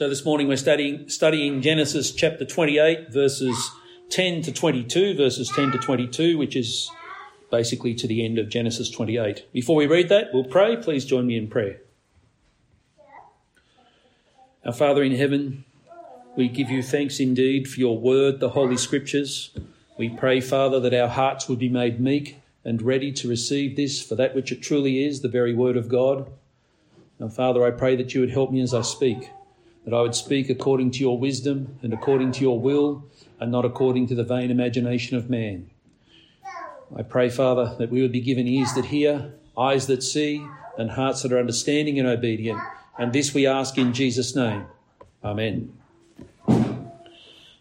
So this morning we're studying, studying Genesis chapter 28, verses 10 to 22, verses 10 to 22, which is basically to the end of Genesis 28. Before we read that, we'll pray. Please join me in prayer. Our Father in heaven, we give you thanks indeed for your word, the Holy Scriptures. We pray, Father, that our hearts would be made meek and ready to receive this for that which it truly is, the very word of God. Now, Father, I pray that you would help me as I speak that I would speak according to your wisdom and according to your will and not according to the vain imagination of man. I pray, Father, that we would be given ears that hear, eyes that see, and hearts that are understanding and obedient. And this we ask in Jesus' name. Amen.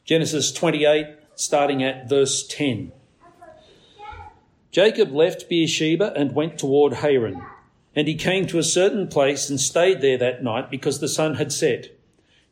Genesis 28, starting at verse 10. Jacob left Beersheba and went toward Haran. And he came to a certain place and stayed there that night because the sun had set.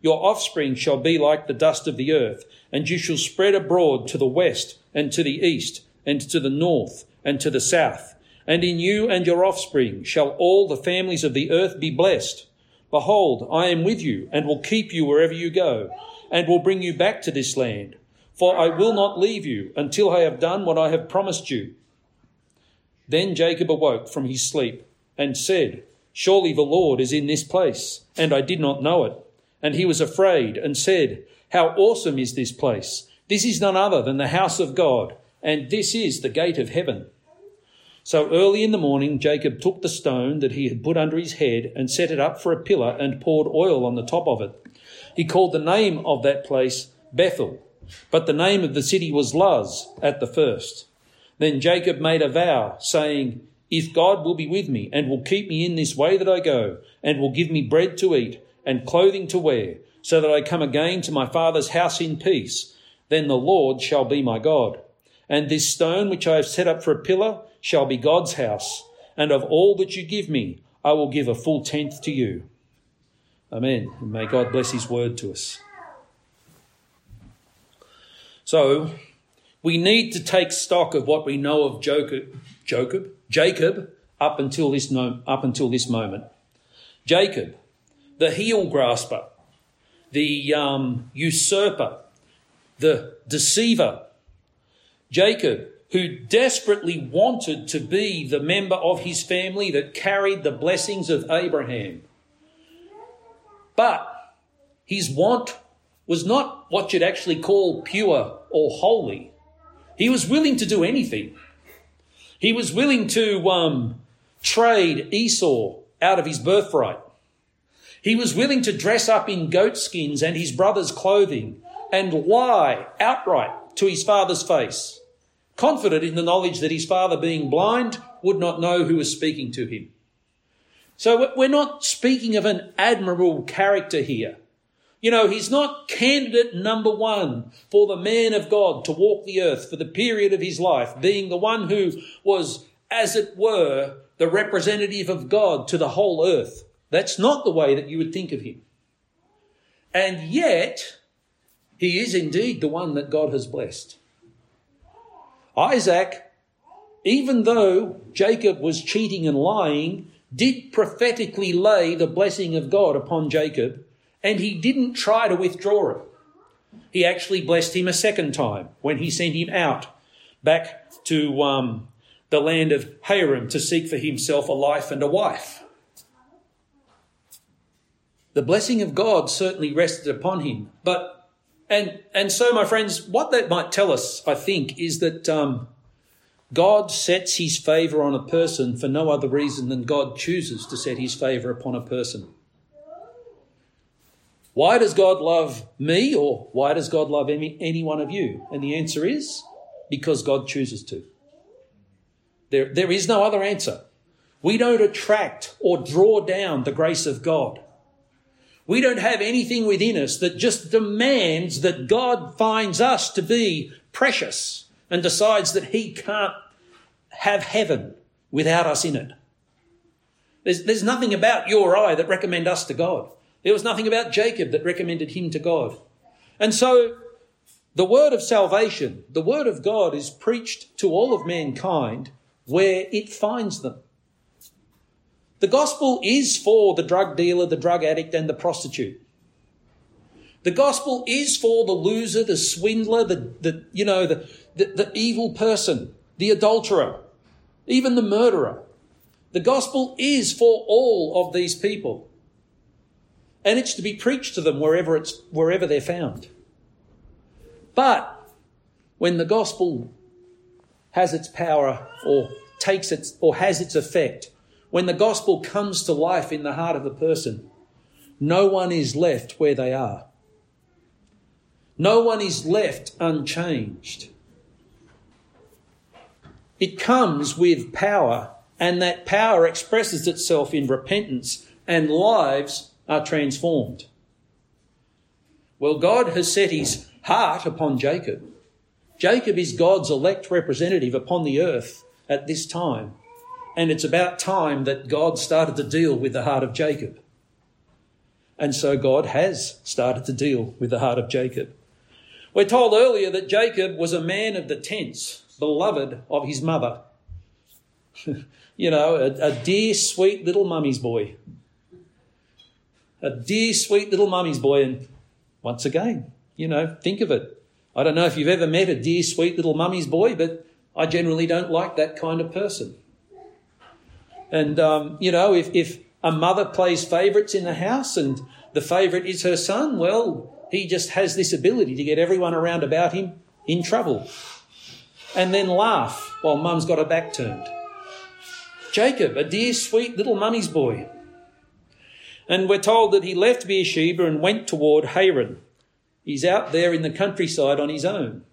your offspring shall be like the dust of the earth, and you shall spread abroad to the west and to the east and to the north and to the south. And in you and your offspring shall all the families of the earth be blessed. Behold, I am with you and will keep you wherever you go and will bring you back to this land. For I will not leave you until I have done what I have promised you. Then Jacob awoke from his sleep and said, Surely the Lord is in this place, and I did not know it. And he was afraid and said, How awesome is this place! This is none other than the house of God, and this is the gate of heaven. So early in the morning, Jacob took the stone that he had put under his head and set it up for a pillar and poured oil on the top of it. He called the name of that place Bethel, but the name of the city was Luz at the first. Then Jacob made a vow, saying, If God will be with me and will keep me in this way that I go, and will give me bread to eat, and clothing to wear, so that I come again to my father's house in peace, then the Lord shall be my God. And this stone which I have set up for a pillar shall be God's house, and of all that you give me, I will give a full tenth to you. Amen. And may God bless his word to us. So, we need to take stock of what we know of Jacob, Jacob, Jacob up until this up until this moment. Jacob, the heel grasper, the um, usurper, the deceiver. Jacob, who desperately wanted to be the member of his family that carried the blessings of Abraham. But his want was not what you'd actually call pure or holy. He was willing to do anything. He was willing to um, trade Esau out of his birthright. He was willing to dress up in goat skins and his brother's clothing and lie outright to his father's face, confident in the knowledge that his father, being blind, would not know who was speaking to him. So we're not speaking of an admirable character here. You know, he's not candidate number one for the man of God to walk the earth for the period of his life, being the one who was, as it were, the representative of God to the whole earth. That's not the way that you would think of him. And yet, he is indeed the one that God has blessed. Isaac, even though Jacob was cheating and lying, did prophetically lay the blessing of God upon Jacob, and he didn't try to withdraw it. He actually blessed him a second time when he sent him out back to um, the land of Haran to seek for himself a life and a wife. The blessing of God certainly rested upon him. But, and, and so, my friends, what that might tell us, I think, is that um, God sets his favour on a person for no other reason than God chooses to set his favour upon a person. Why does God love me or why does God love any, any one of you? And the answer is because God chooses to. There, there is no other answer. We don't attract or draw down the grace of God. We don't have anything within us that just demands that God finds us to be precious and decides that he can't have heaven without us in it. There's, there's nothing about you or I that recommend us to God. There was nothing about Jacob that recommended him to God. And so the word of salvation, the word of God is preached to all of mankind where it finds them. The gospel is for the drug dealer, the drug addict, and the prostitute. The gospel is for the loser, the swindler, the, the you know, the, the, the evil person, the adulterer, even the murderer. The gospel is for all of these people. And it's to be preached to them wherever it's, wherever they're found. But when the gospel has its power or takes its, or has its effect, when the gospel comes to life in the heart of a person, no one is left where they are. No one is left unchanged. It comes with power, and that power expresses itself in repentance, and lives are transformed. Well, God has set his heart upon Jacob. Jacob is God's elect representative upon the earth at this time. And it's about time that God started to deal with the heart of Jacob. And so God has started to deal with the heart of Jacob. We're told earlier that Jacob was a man of the tents, beloved of his mother. you know, a, a, dear, sweet little mummy's boy. A dear, sweet little mummy's boy. And once again, you know, think of it. I don't know if you've ever met a dear, sweet little mummy's boy, but I generally don't like that kind of person. And, um, you know, if, if a mother plays favourites in the house and the favourite is her son, well, he just has this ability to get everyone around about him in trouble. And then laugh while mum's got her back turned. Jacob, a dear, sweet little mummy's boy. And we're told that he left Beersheba and went toward Haran. He's out there in the countryside on his own.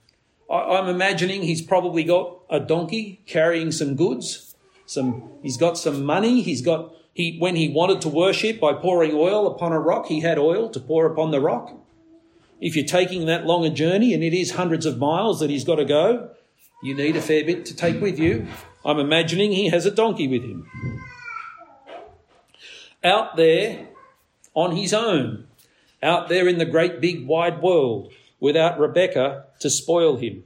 I'm imagining he's probably got a donkey carrying some goods. Some, he's got some money. He's got, he, when he wanted to worship by pouring oil upon a rock, he had oil to pour upon the rock. If you're taking that long a journey, and it is hundreds of miles that he's got to go, you need a fair bit to take with you. I'm imagining he has a donkey with him. Out there on his own, out there in the great big wide world, without Rebecca to spoil him.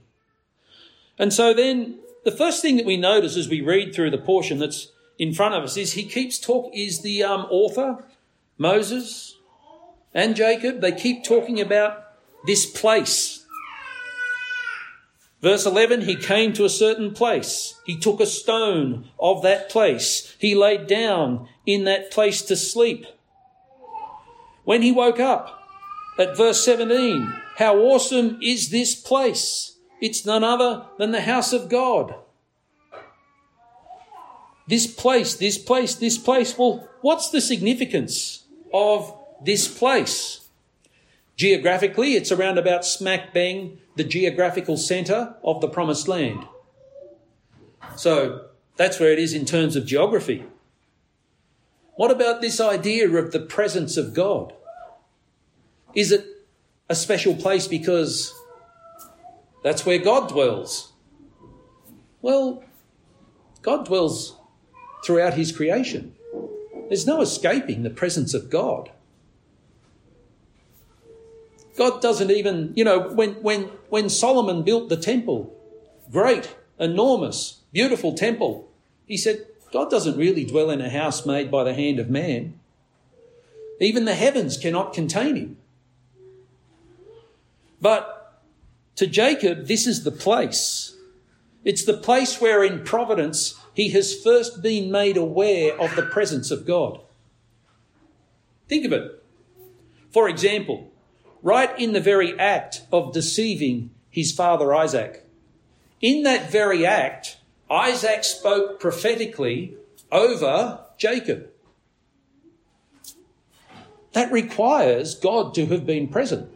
And so then the first thing that we notice as we read through the portion that's in front of us is he keeps talk is the um, author Moses and Jacob, they keep talking about this place. Verse 11, he came to a certain place. He took a stone of that place. He laid down in that place to sleep. When he woke up, at verse 17, how awesome is this place? It's none other than the house of God. This place, this place, this place. Well, what's the significance of this place. Geographically, it's around about smack bang the geographical centre of the promised land. So that's where it is in terms of geography. What about this idea of the presence of God? Is it a special place because that's where God dwells? Well, God dwells throughout his creation. There's no escaping the presence of God. God doesn't even, you know, when, when, when Solomon built the temple, great, enormous, beautiful temple, he said, God doesn't really dwell in a house made by the hand of man. Even the heavens cannot contain him. But to Jacob, this is the place. It's the place where in providence he has first been made aware of the presence of God. Think of it. For example, right in the very act of deceiving his father Isaac. In that very act, Isaac spoke prophetically over Jacob. That requires God to have been present.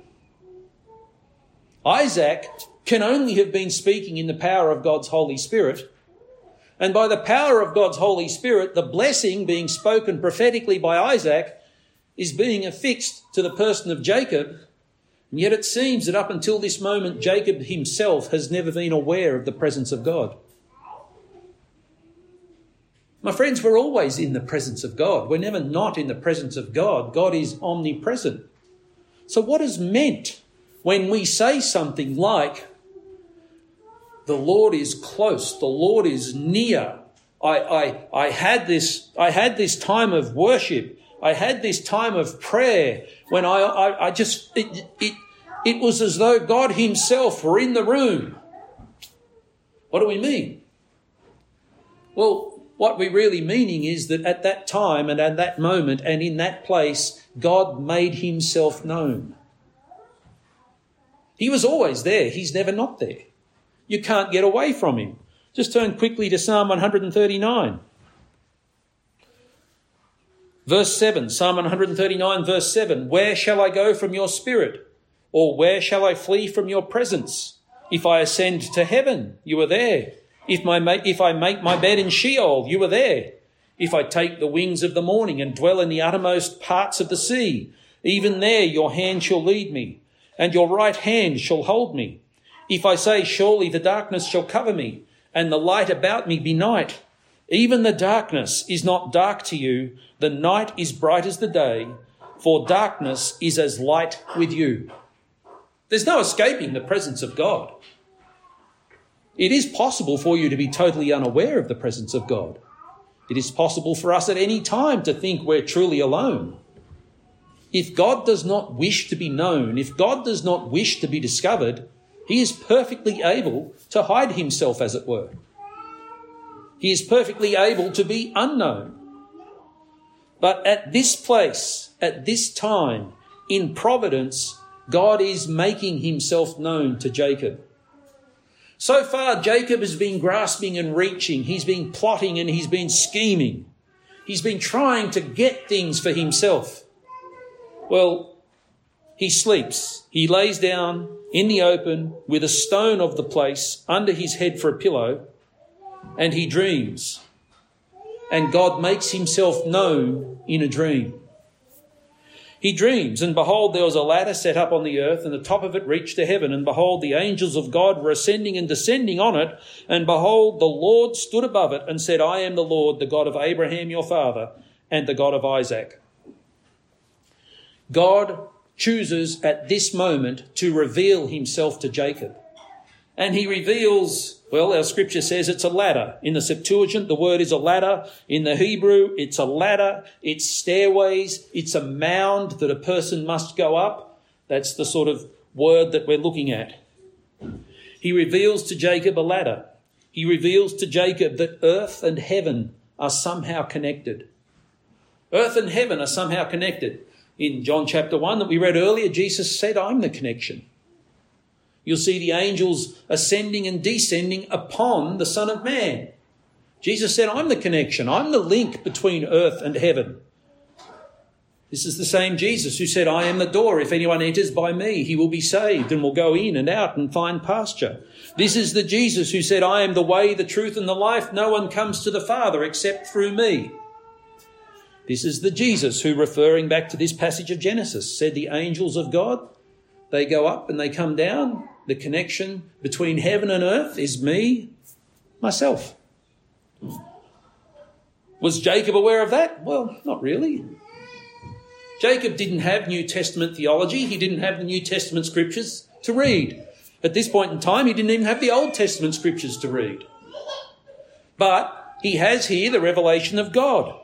Isaac can only have been speaking in the power of God's Holy Spirit. And by the power of God's Holy Spirit, the blessing being spoken prophetically by Isaac is being affixed to the person of Jacob, and yet it seems that up until this moment, Jacob himself has never been aware of the presence of God. My friends, we're always in the presence of God. We're never not in the presence of God. God is omnipresent. So, what is meant when we say something like, the Lord is close, the Lord is near. I, I, I had this, I had this time of worship. I had this time of prayer when I, I, I just, it, it, it was as though God himself were in the room. What do we mean? Well, what we're really meaning is that at that time and at that moment and in that place, God made himself known. He was always there. He's never not there. You can't get away from him. Just turn quickly to Psalm 139. Verse 7, Psalm 139, verse 7 Where shall I go from your spirit? Or where shall I flee from your presence? If I ascend to heaven, you are there. If, my, if I make my bed in Sheol, you are there. If I take the wings of the morning and dwell in the uttermost parts of the sea, even there your hand shall lead me, and your right hand shall hold me. If I say, Surely the darkness shall cover me, and the light about me be night, even the darkness is not dark to you, the night is bright as the day, for darkness is as light with you. There's no escaping the presence of God. It is possible for you to be totally unaware of the presence of God. It is possible for us at any time to think we're truly alone. If God does not wish to be known, if God does not wish to be discovered, he is perfectly able to hide himself, as it were. He is perfectly able to be unknown. But at this place, at this time, in providence, God is making himself known to Jacob. So far, Jacob has been grasping and reaching. He's been plotting and he's been scheming. He's been trying to get things for himself. Well, he sleeps. He lays down in the open with a stone of the place under his head for a pillow and he dreams. And God makes himself known in a dream. He dreams, and behold, there was a ladder set up on the earth, and the top of it reached to heaven. And behold, the angels of God were ascending and descending on it. And behold, the Lord stood above it and said, I am the Lord, the God of Abraham your father, and the God of Isaac. God chooses at this moment to reveal himself to Jacob. And he reveals well, our scripture says it's a ladder. In the Septuagint, the word is a ladder. In the Hebrew, it's a ladder. It's stairways. It's a mound that a person must go up. That's the sort of word that we're looking at. He reveals to Jacob a ladder. He reveals to Jacob that earth and heaven are somehow connected. Earth and heaven are somehow connected. In John chapter 1 that we read earlier, Jesus said, I'm the connection. You'll see the angels ascending and descending upon the Son of Man. Jesus said, I'm the connection. I'm the link between earth and heaven. This is the same Jesus who said, I am the door. If anyone enters by me, he will be saved and will go in and out and find pasture. This is the Jesus who said, I am the way, the truth, and the life. No one comes to the Father except through me. This is the Jesus who, referring back to this passage of Genesis, said, The angels of God, they go up and they come down the connection between heaven and earth is me, myself. Was Jacob aware of that? Well, not really. Jacob didn't have New Testament theology, he didn't have the New Testament scriptures to read. At this point in time, he didn't even have the Old Testament scriptures to read. But he has here the revelation of God.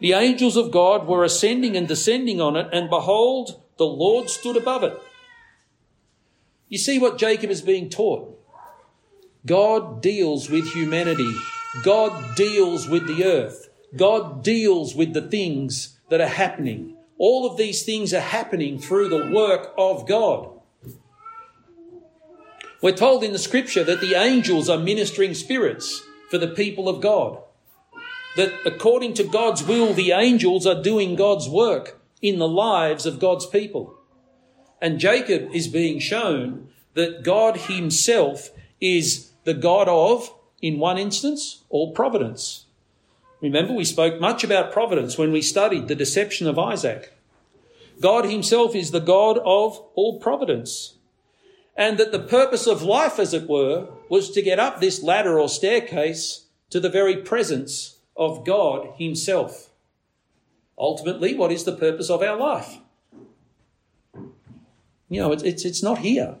The angels of God were ascending and descending on it, and behold, the Lord stood above it. You see what Jacob is being taught. God deals with humanity. God deals with the earth. God deals with the things that are happening. All of these things are happening through the work of God. We're told in the scripture that the angels are ministering spirits for the people of God. That according to God's will, the angels are doing God's work in the lives of God's people. And Jacob is being shown that God himself is the God of, in one instance, all providence. Remember, we spoke much about providence when we studied the deception of Isaac. God Himself is the God of all providence. And that the purpose of life, as it were, was to get up this ladder or staircase to the very presence of God Himself. Ultimately, what is the purpose of our life? You know, it's, it's, it's not here.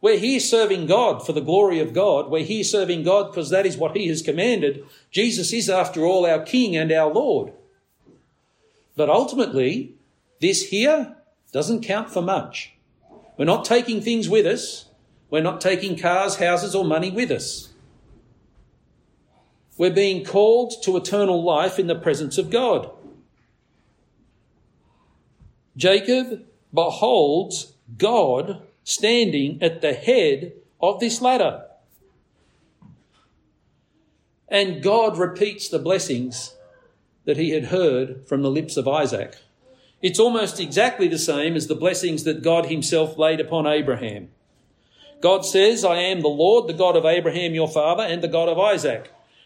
We're here serving God for the glory of God. We're here serving God because that is what He has commanded. Jesus is, after all, our King and our Lord. But ultimately, this here doesn't count for much. We're not taking things with us. We're not taking cars, houses, or money with us. We're being called to eternal life in the presence of God. Jacob beholds God standing at the head of this ladder. And God repeats the blessings that he had heard from the lips of Isaac. It's almost exactly the same as the blessings that God himself laid upon Abraham. God says, I am the Lord, the God of Abraham your father, and the God of Isaac.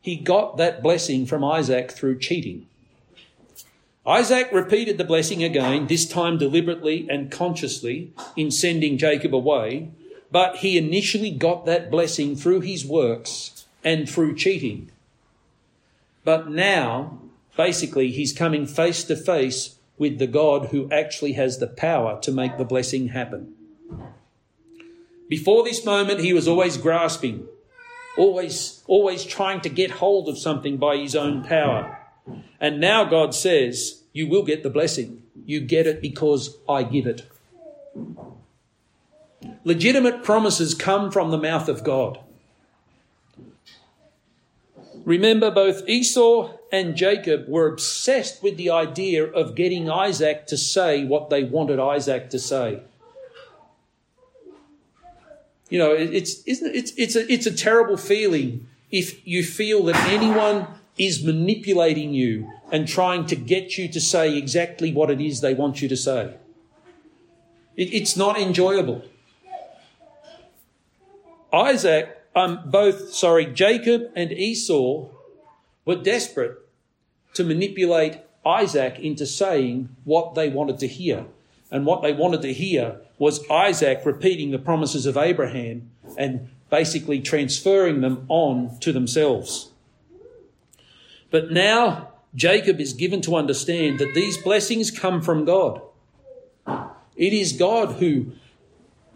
he got that blessing from Isaac through cheating. Isaac repeated the blessing again, this time deliberately and consciously in sending Jacob away, but he initially got that blessing through his works and through cheating. But now, basically, he's coming face to face with the God who actually has the power to make the blessing happen. Before this moment, he was always grasping, always, always trying to get hold of something by his own power. And now God says, You will get the blessing. You get it because I give it. Legitimate promises come from the mouth of God. Remember, both Esau and Jacob were obsessed with the idea of getting Isaac to say what they wanted Isaac to say. You know, it's, isn't it's, it's, a, it's a terrible feeling if you feel that anyone is manipulating you and trying to get you to say exactly what it is they want you to say. It, it's not enjoyable. Isaac, um, both, sorry, Jacob and Esau were desperate to manipulate Isaac into saying what they wanted to hear. And what they wanted to hear was Isaac repeating the promises of Abraham and basically transferring them on to themselves. But now Jacob is given to understand that these blessings come from God. It is God who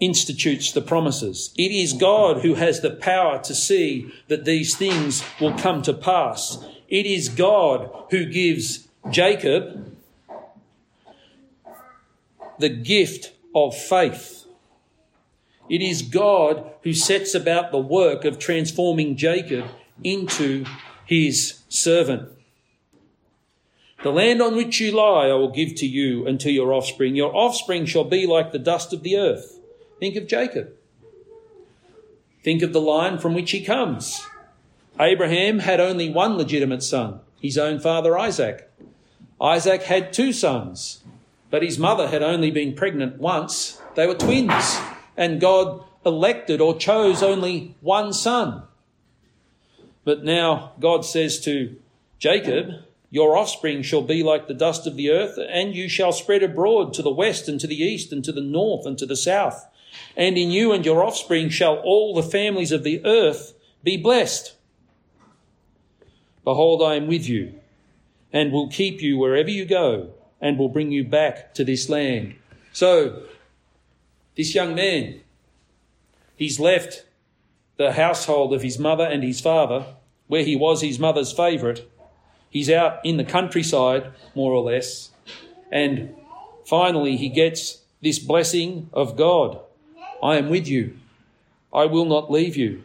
institutes the promises. It is God who has the power to see that these things will come to pass. It is God who gives Jacob the gift of faith. It is God who sets about the work of transforming Jacob into his servant. The land on which you lie I will give to you and to your offspring. Your offspring shall be like the dust of the earth. Think of Jacob. Think of the line from which he comes. Abraham had only one legitimate son, his own father Isaac. Isaac had two sons, but his mother had only been pregnant once. They were twins, and God elected or chose only one son. But now God says to Jacob, Your offspring shall be like the dust of the earth, and you shall spread abroad to the west and to the east and to the north and to the south. And in you and your offspring shall all the families of the earth be blessed. Behold, I am with you, and will keep you wherever you go, and will bring you back to this land. So, this young man, he's left the household of his mother and his father, where he was his mother's favourite. He's out in the countryside, more or less, and finally he gets this blessing of God. I am with you. I will not leave you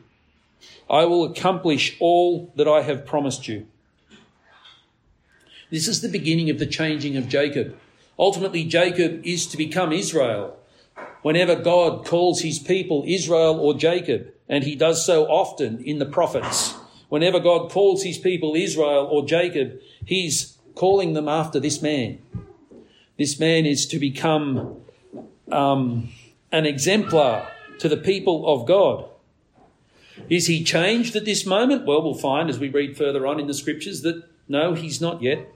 I will accomplish all that I have promised you. This is the beginning of the changing of Jacob. Ultimately, Jacob is to become Israel. Whenever God calls his people Israel or Jacob, and he does so often in the prophets, whenever God calls his people Israel or Jacob, he's calling them after this man. This man is to become um, an exemplar to the people of God. Is he changed at this moment? Well, we'll find as we read further on in the scriptures that no, he's not yet.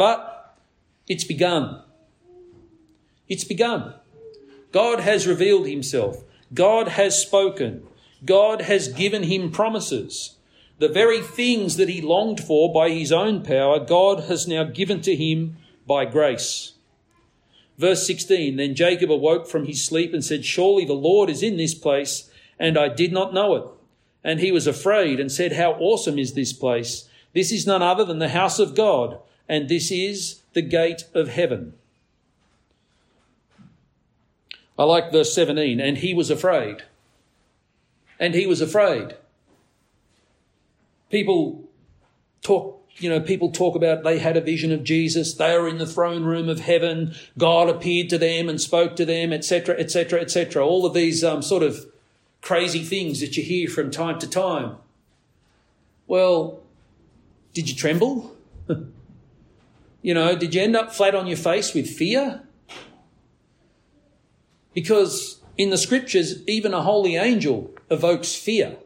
But it's begun. It's begun. God has revealed himself. God has spoken. God has given him promises. The very things that he longed for by his own power, God has now given to him by grace. Verse 16 Then Jacob awoke from his sleep and said, Surely the Lord is in this place, and I did not know it. And he was afraid and said, How awesome is this place! This is none other than the house of God, and this is the gate of heaven. I like verse 17, and he was afraid. And he was afraid. People talk, you know, people talk about they had a vision of Jesus, they were in the throne room of heaven, God appeared to them and spoke to them, etc., etc., etc. All of these um, sort of crazy things that you hear from time to time. Well, did you tremble? You know, did you end up flat on your face with fear? Because in the scriptures, even a holy angel evokes fear.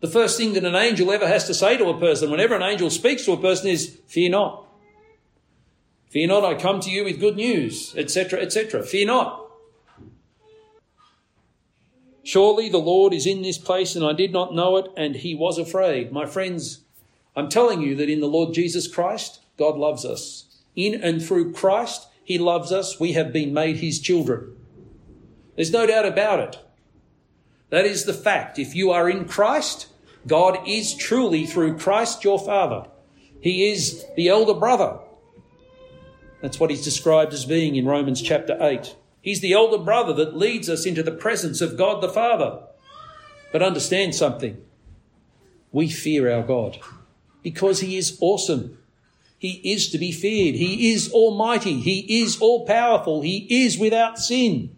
The first thing that an angel ever has to say to a person, whenever an angel speaks to a person, is, Fear not. Fear not, I come to you with good news, etc., etc. Fear not. Surely the Lord is in this place, and I did not know it, and he was afraid. My friends, I'm telling you that in the Lord Jesus Christ, God loves us. In and through Christ, He loves us. We have been made His children. There's no doubt about it. That is the fact. If you are in Christ, God is truly through Christ your Father. He is the elder brother. That's what he's described as being in Romans chapter 8. He's the elder brother that leads us into the presence of God the Father. But understand something. We fear our God because he is awesome. He is to be feared. He is almighty. He is all powerful. He is without sin.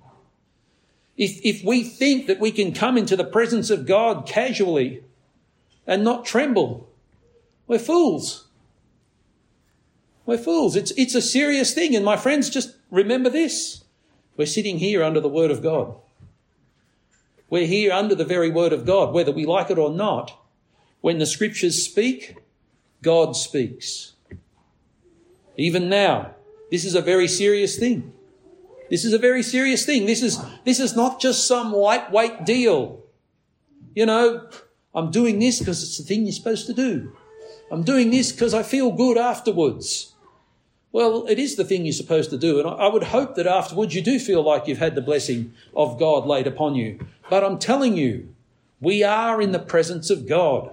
If, if we think that we can come into the presence of God casually and not tremble, we're fools. We're fools. It's, it's a serious thing. And my friends, just remember this. We're sitting here under the Word of God. We're here under the very Word of God, whether we like it or not. When the Scriptures speak, God speaks. Even now, this is a very serious thing. This is a very serious thing. This is, this is not just some lightweight deal. You know, I'm doing this because it's the thing you're supposed to do. I'm doing this because I feel good afterwards. Well, it is the thing you're supposed to do. And I would hope that afterwards you do feel like you've had the blessing of God laid upon you. But I'm telling you, we are in the presence of God.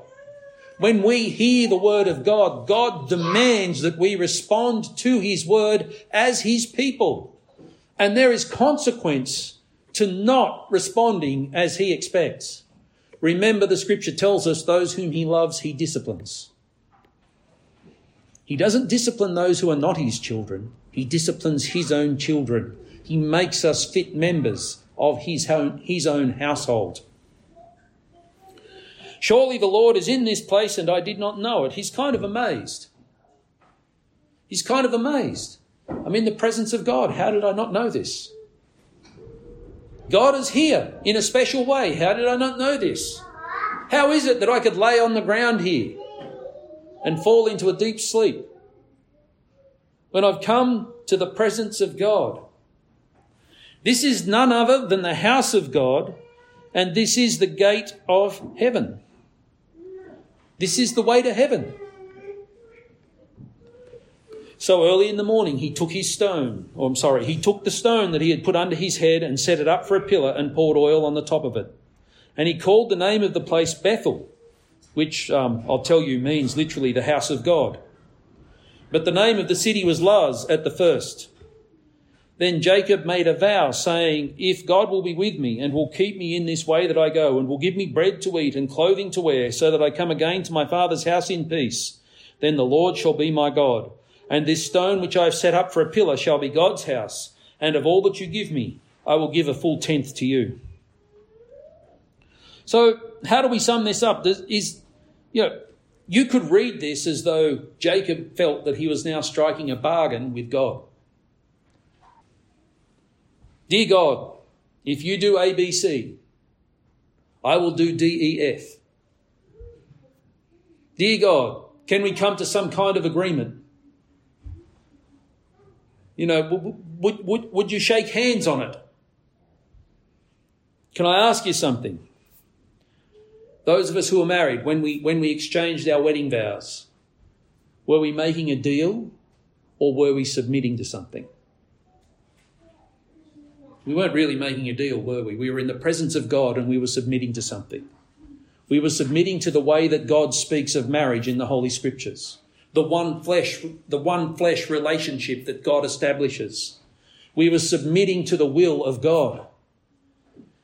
When we hear the word of God, God demands that we respond to his word as his people. And there is consequence to not responding as he expects. Remember, the scripture tells us those whom he loves, he disciplines. He doesn't discipline those who are not his children. He disciplines his own children. He makes us fit members of his own, his own household. Surely the Lord is in this place and I did not know it. He's kind of amazed. He's kind of amazed. I'm in the presence of God. How did I not know this? God is here in a special way. How did I not know this? How is it that I could lay on the ground here and fall into a deep sleep when I've come to the presence of God? This is none other than the house of God, and this is the gate of heaven. This is the way to heaven. So early in the morning, he took his stone, or I'm sorry, he took the stone that he had put under his head and set it up for a pillar and poured oil on the top of it. And he called the name of the place Bethel, which um, I'll tell you means literally the house of God. But the name of the city was Luz at the first. Then Jacob made a vow, saying, If God will be with me and will keep me in this way that I go, and will give me bread to eat and clothing to wear, so that I come again to my father's house in peace, then the Lord shall be my God. And this stone which I have set up for a pillar shall be God's house, and of all that you give me, I will give a full tenth to you. So, how do we sum this up? Is, you know, you could read this as though Jacob felt that he was now striking a bargain with God. Dear God, if you do ABC, I will do DEF. Dear God, can we come to some kind of agreement? You know, would, would, would you shake hands on it? Can I ask you something? Those of us who are married, when we, when we exchanged our wedding vows, were we making a deal or were we submitting to something? We weren't really making a deal, were we? We were in the presence of God and we were submitting to something. We were submitting to the way that God speaks of marriage in the Holy Scriptures. The one flesh, the one flesh relationship that God establishes. We were submitting to the will of God.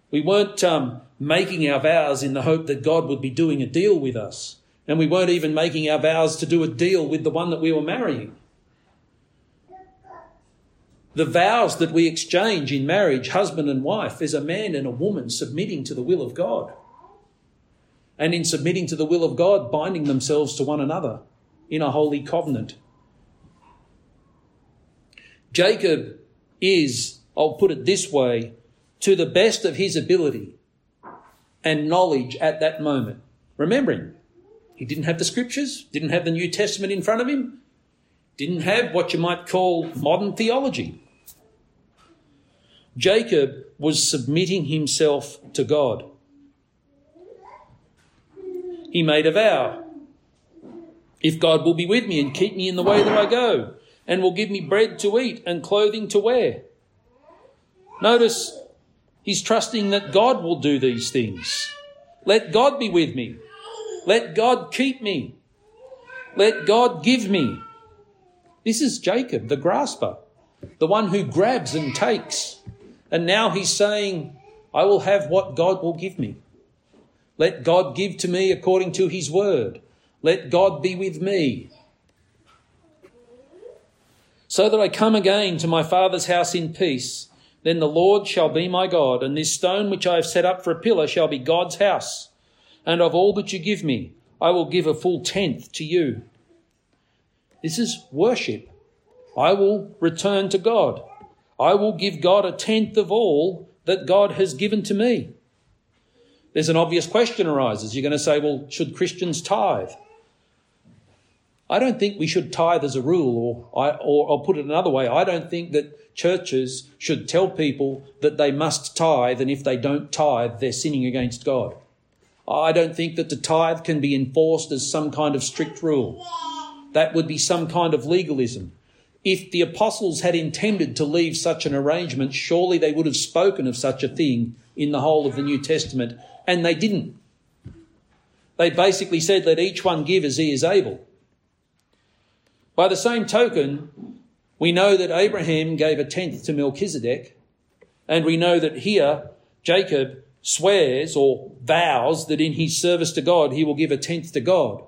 We weren't um, making our vows in the hope that God would be doing a deal with us. And we weren't even making our vows to do a deal with the one that we were marrying. The vows that we exchange in marriage, husband and wife, is a man and a woman submitting to the will of God. And in submitting to the will of God, binding themselves to one another in a holy covenant. Jacob is, I'll put it this way, to the best of his ability and knowledge at that moment. Remembering, he didn't have the scriptures, didn't have the New Testament in front of him, didn't have what you might call modern theology. Jacob was submitting himself to God. He made a vow. If God will be with me and keep me in the way that I go, and will give me bread to eat and clothing to wear. Notice he's trusting that God will do these things. Let God be with me. Let God keep me. Let God give me. This is Jacob, the grasper, the one who grabs and takes. And now he's saying, I will have what God will give me. Let God give to me according to his word. Let God be with me. So that I come again to my father's house in peace. Then the Lord shall be my God, and this stone which I have set up for a pillar shall be God's house. And of all that you give me, I will give a full tenth to you. This is worship. I will return to God. I will give God a tenth of all that God has given to me. There's an obvious question arises. You're going to say, well, should Christians tithe? I don't think we should tithe as a rule, or, I, or I'll put it another way. I don't think that churches should tell people that they must tithe, and if they don't tithe, they're sinning against God. I don't think that the tithe can be enforced as some kind of strict rule. That would be some kind of legalism. If the apostles had intended to leave such an arrangement, surely they would have spoken of such a thing in the whole of the New Testament, and they didn't. They basically said, let each one give as he is able. By the same token, we know that Abraham gave a tenth to Melchizedek, and we know that here Jacob swears or vows that in his service to God he will give a tenth to God.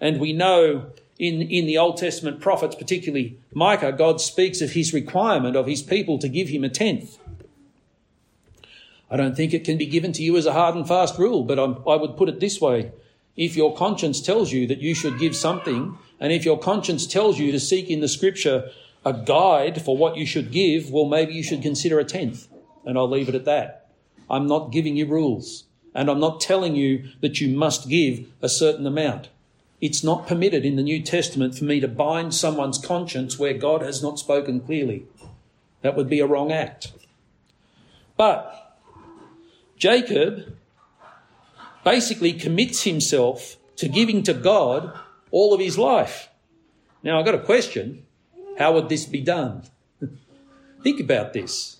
And we know in, in the Old Testament prophets, particularly Micah, God speaks of his requirement of his people to give him a tenth. I don't think it can be given to you as a hard and fast rule, but I'm, I would put it this way. If your conscience tells you that you should give something, and if your conscience tells you to seek in the scripture a guide for what you should give, well, maybe you should consider a tenth. And I'll leave it at that. I'm not giving you rules, and I'm not telling you that you must give a certain amount. It's not permitted in the New Testament for me to bind someone's conscience where God has not spoken clearly. That would be a wrong act. But Jacob basically commits himself to giving to God all of his life. Now, I've got a question. How would this be done? Think about this.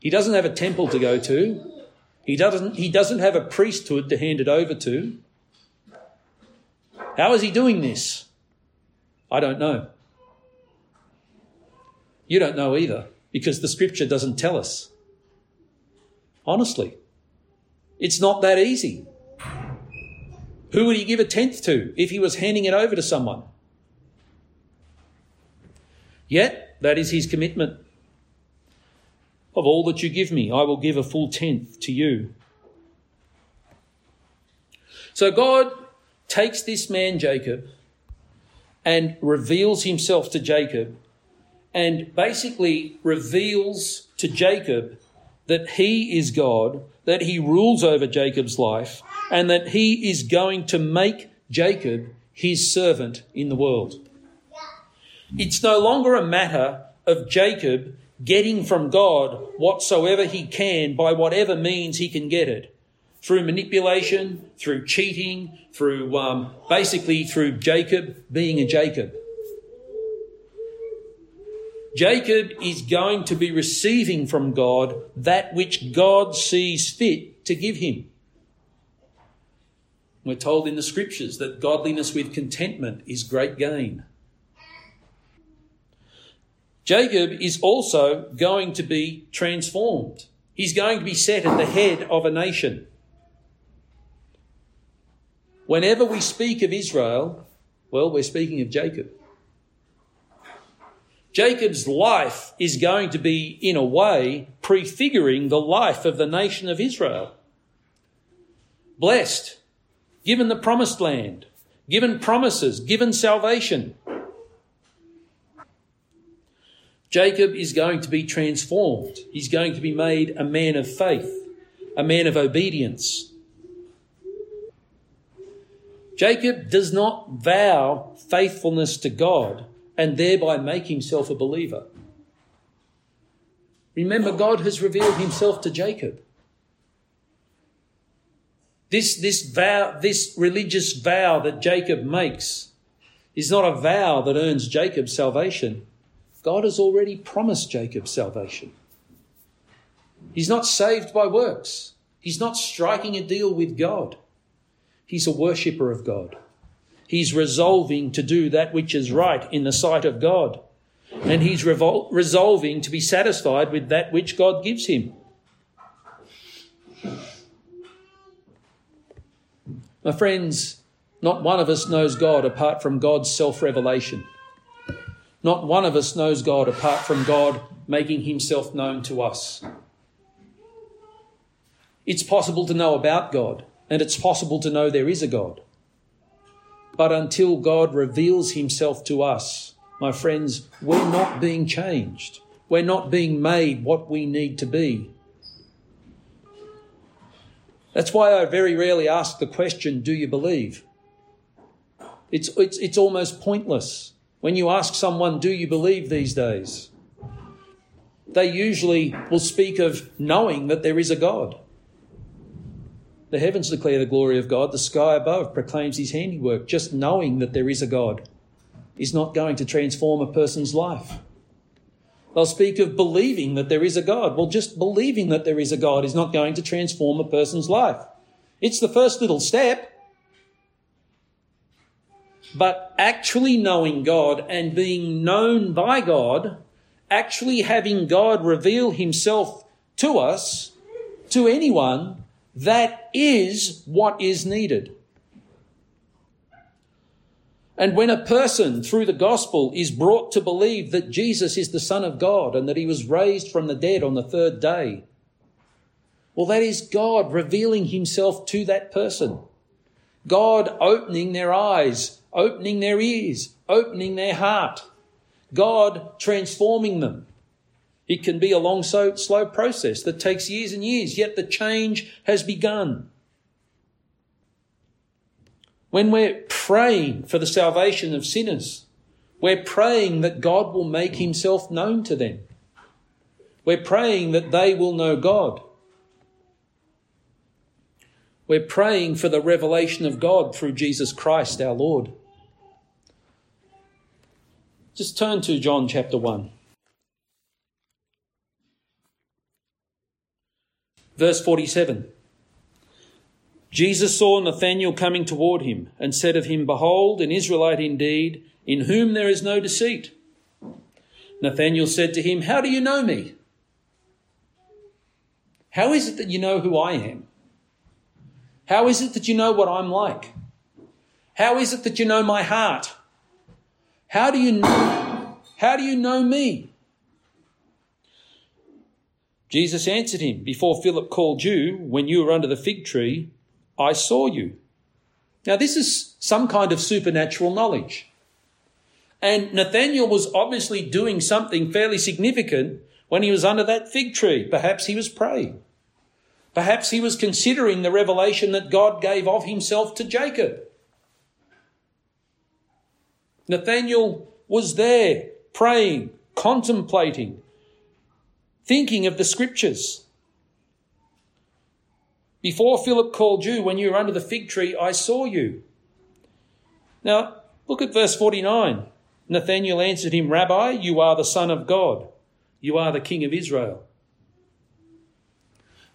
He doesn't have a temple to go to. He doesn't, he doesn't have a priesthood to hand it over to. How is he doing this? I don't know. You don't know either because the scripture doesn't tell us. Honestly, it's not that easy. Who would he give a tenth to if he was handing it over to someone? Yet, that is his commitment. Of all that you give me, I will give a full tenth to you. So God takes this man, Jacob, and reveals himself to Jacob, and basically reveals to Jacob that he is God, that he rules over Jacob's life, and that he is going to make Jacob his servant in the world. It's no longer a matter of Jacob getting from God whatsoever he can by whatever means he can get it. Through manipulation, through cheating, through um, basically through Jacob being a Jacob. Jacob is going to be receiving from God that which God sees fit to give him. We're told in the scriptures that godliness with contentment is great gain. Jacob is also going to be transformed. He's going to be set at the head of a nation. Whenever we speak of Israel, well, we're speaking of Jacob. Jacob's life is going to be, in a way, prefiguring the life of the nation of Israel. Blessed, given the promised land, given promises, given salvation. Jacob is going to be transformed. He's going to be made a man of faith, a man of obedience. Jacob does not vow faithfulness to God and thereby make himself a believer. Remember, God has revealed himself to Jacob. This, this vow, this religious vow that Jacob makes is not a vow that earns Jacob salvation. God has already promised Jacob salvation. He's not saved by works. He's not striking a deal with God. He's a worshipper of God. He's resolving to do that which is right in the sight of God. And he's revol- resolving to be satisfied with that which God gives him. My friends, not one of us knows God apart from God's self revelation. Not one of us knows God apart from God making himself known to us. It's possible to know about God, and it's possible to know there is a God. But until God reveals himself to us, my friends, we're not being changed. We're not being made what we need to be. That's why I very rarely ask the question, Do you believe? It's, it's, it's almost pointless when you ask someone, Do you believe these days? They usually will speak of knowing that there is a God. The heavens declare the glory of God, the sky above proclaims his handiwork. Just knowing that there is a God is not going to transform a person's life. They'll speak of believing that there is a God. Well, just believing that there is a God is not going to transform a person's life. It's the first little step. But actually knowing God and being known by God, actually having God reveal himself to us, to anyone, that is what is needed. And when a person through the gospel is brought to believe that Jesus is the Son of God and that he was raised from the dead on the third day, well, that is God revealing himself to that person. God opening their eyes, opening their ears, opening their heart. God transforming them. It can be a long, so slow process that takes years and years, yet the change has begun. When we're praying for the salvation of sinners, we're praying that God will make himself known to them. We're praying that they will know God. We're praying for the revelation of God through Jesus Christ our Lord. Just turn to John chapter 1. Verse 47. Jesus saw Nathanael coming toward him and said of him, Behold, an Israelite indeed, in whom there is no deceit. Nathanael said to him, How do you know me? How is it that you know who I am? How is it that you know what I'm like? How is it that you know my heart? How do you know, how do you know me? Jesus answered him, Before Philip called you, when you were under the fig tree, I saw you. Now, this is some kind of supernatural knowledge. And Nathanael was obviously doing something fairly significant when he was under that fig tree. Perhaps he was praying. Perhaps he was considering the revelation that God gave of himself to Jacob. Nathanael was there praying, contemplating, thinking of the scriptures. Before Philip called you, when you were under the fig tree, I saw you. Now, look at verse 49. Nathanael answered him, Rabbi, you are the Son of God. You are the King of Israel.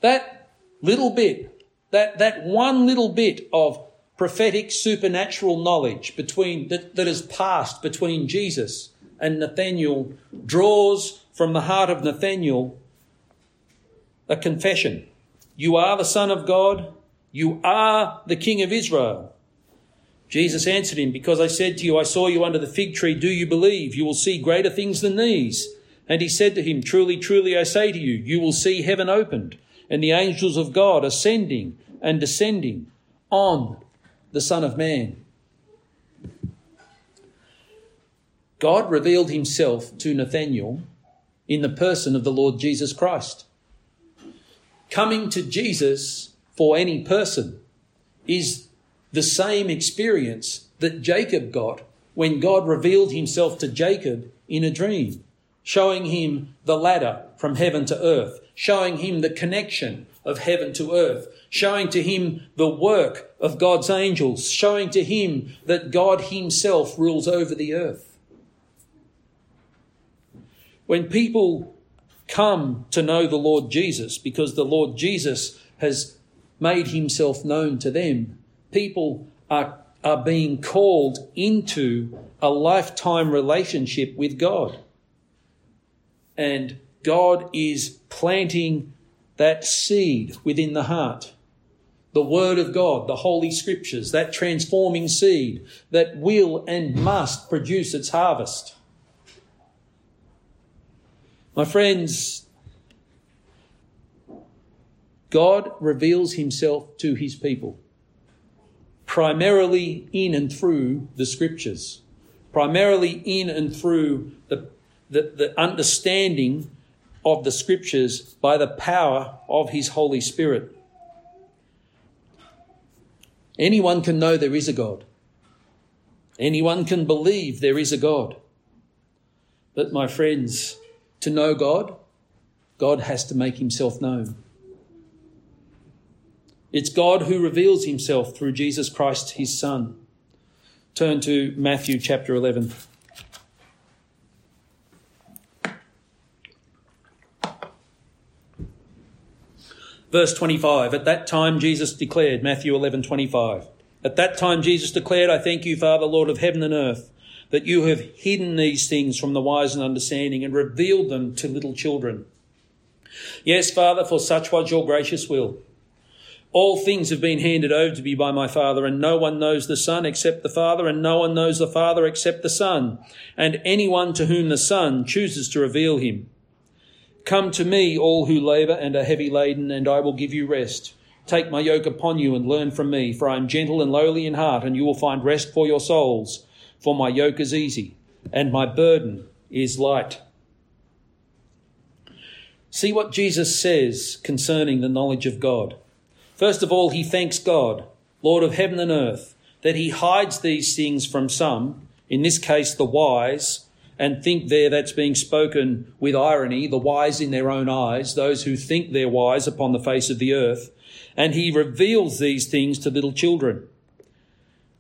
That little bit, that, that one little bit of prophetic supernatural knowledge between that, that has passed between Jesus and Nathanael draws from the heart of Nathanael a confession. You are the Son of God. You are the King of Israel. Jesus answered him, Because I said to you, I saw you under the fig tree, do you believe? You will see greater things than these. And he said to him, Truly, truly, I say to you, you will see heaven opened, and the angels of God ascending and descending on the Son of Man. God revealed himself to Nathanael in the person of the Lord Jesus Christ. Coming to Jesus for any person is the same experience that Jacob got when God revealed himself to Jacob in a dream, showing him the ladder from heaven to earth, showing him the connection of heaven to earth, showing to him the work of God's angels, showing to him that God himself rules over the earth. When people come to know the Lord Jesus because the Lord Jesus has made himself known to them, people are, are being called into a lifetime relationship with God. And God is planting that seed within the heart the Word of God, the Holy Scriptures, that transforming seed that will and must produce its harvest. My friends, God reveals Himself to His people, primarily in and through the Scriptures, primarily in and through the, the, the understanding of the Scriptures by the power of His Holy Spirit. Anyone can know there is a God. Anyone can believe there is a God. But my friends, to know God, God has to make himself known. It's God who reveals himself through Jesus Christ, his Son. Turn to Matthew chapter 11. Verse 25. At that time Jesus declared, Matthew 11, 25. At that time Jesus declared, I thank you, Father, Lord of heaven and earth, that you have hidden these things from the wise and understanding and revealed them to little children. Yes, Father, for such was your gracious will. All things have been handed over to me by my Father, and no one knows the Son except the Father, and no one knows the Father except the Son, and anyone to whom the Son chooses to reveal him. Come to me, all who labour and are heavy laden, and I will give you rest. Take my yoke upon you and learn from me, for I am gentle and lowly in heart, and you will find rest for your souls. For my yoke is easy, and my burden is light. See what Jesus says concerning the knowledge of God. First of all, he thanks God, Lord of heaven and earth, that he hides these things from some, in this case the wise, and think there that's being spoken with irony, the wise in their own eyes, those who think they're wise upon the face of the earth. And he reveals these things to little children.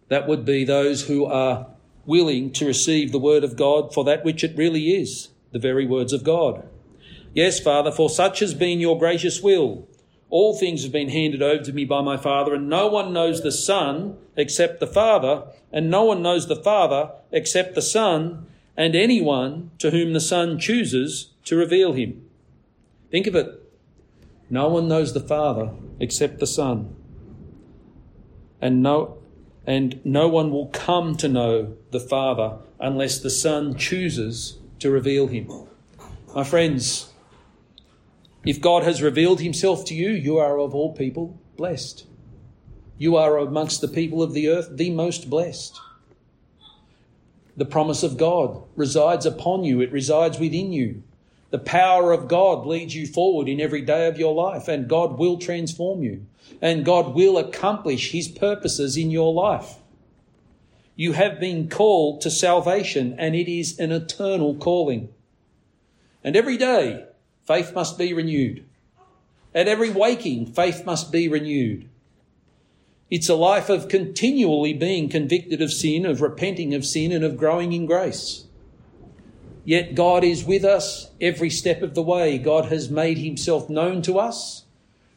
That would be those who are willing to receive the word of God for that which it really is, the very words of God. Yes, Father, for such has been your gracious will. All things have been handed over to me by my Father, and no one knows the Son except the Father, and no one knows the Father except the Son, and anyone to whom the Son chooses to reveal him. Think of it. No one knows the Father except the Son. And no, and no one will come to know the Father unless the Son chooses to reveal him. My friends, if God has revealed himself to you, you are of all people blessed. You are amongst the people of the earth the most blessed. The promise of God resides upon you, it resides within you. The power of God leads you forward in every day of your life, and God will transform you, and God will accomplish His purposes in your life. You have been called to salvation, and it is an eternal calling. And every day, faith must be renewed. At every waking, faith must be renewed. It's a life of continually being convicted of sin, of repenting of sin, and of growing in grace. Yet God is with us every step of the way. God has made himself known to us,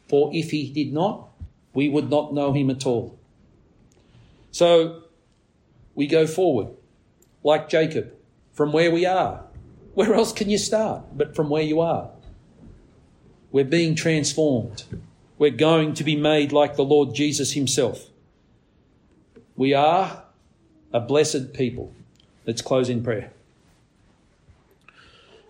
for if he did not, we would not know him at all. So we go forward, like Jacob, from where we are. Where else can you start but from where you are? We're being transformed. We're going to be made like the Lord Jesus himself. We are a blessed people. Let's close in prayer.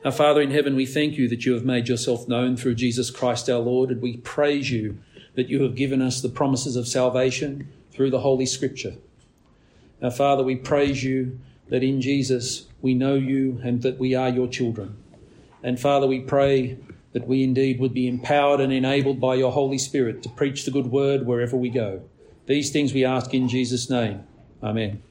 Our Father in heaven, we thank you that you have made yourself known through Jesus Christ our Lord, and we praise you that you have given us the promises of salvation through the Holy Scripture. Our Father, we praise you that in Jesus we know you and that we are your children. And Father, we pray that we indeed would be empowered and enabled by your Holy Spirit to preach the good word wherever we go. These things we ask in Jesus' name. Amen.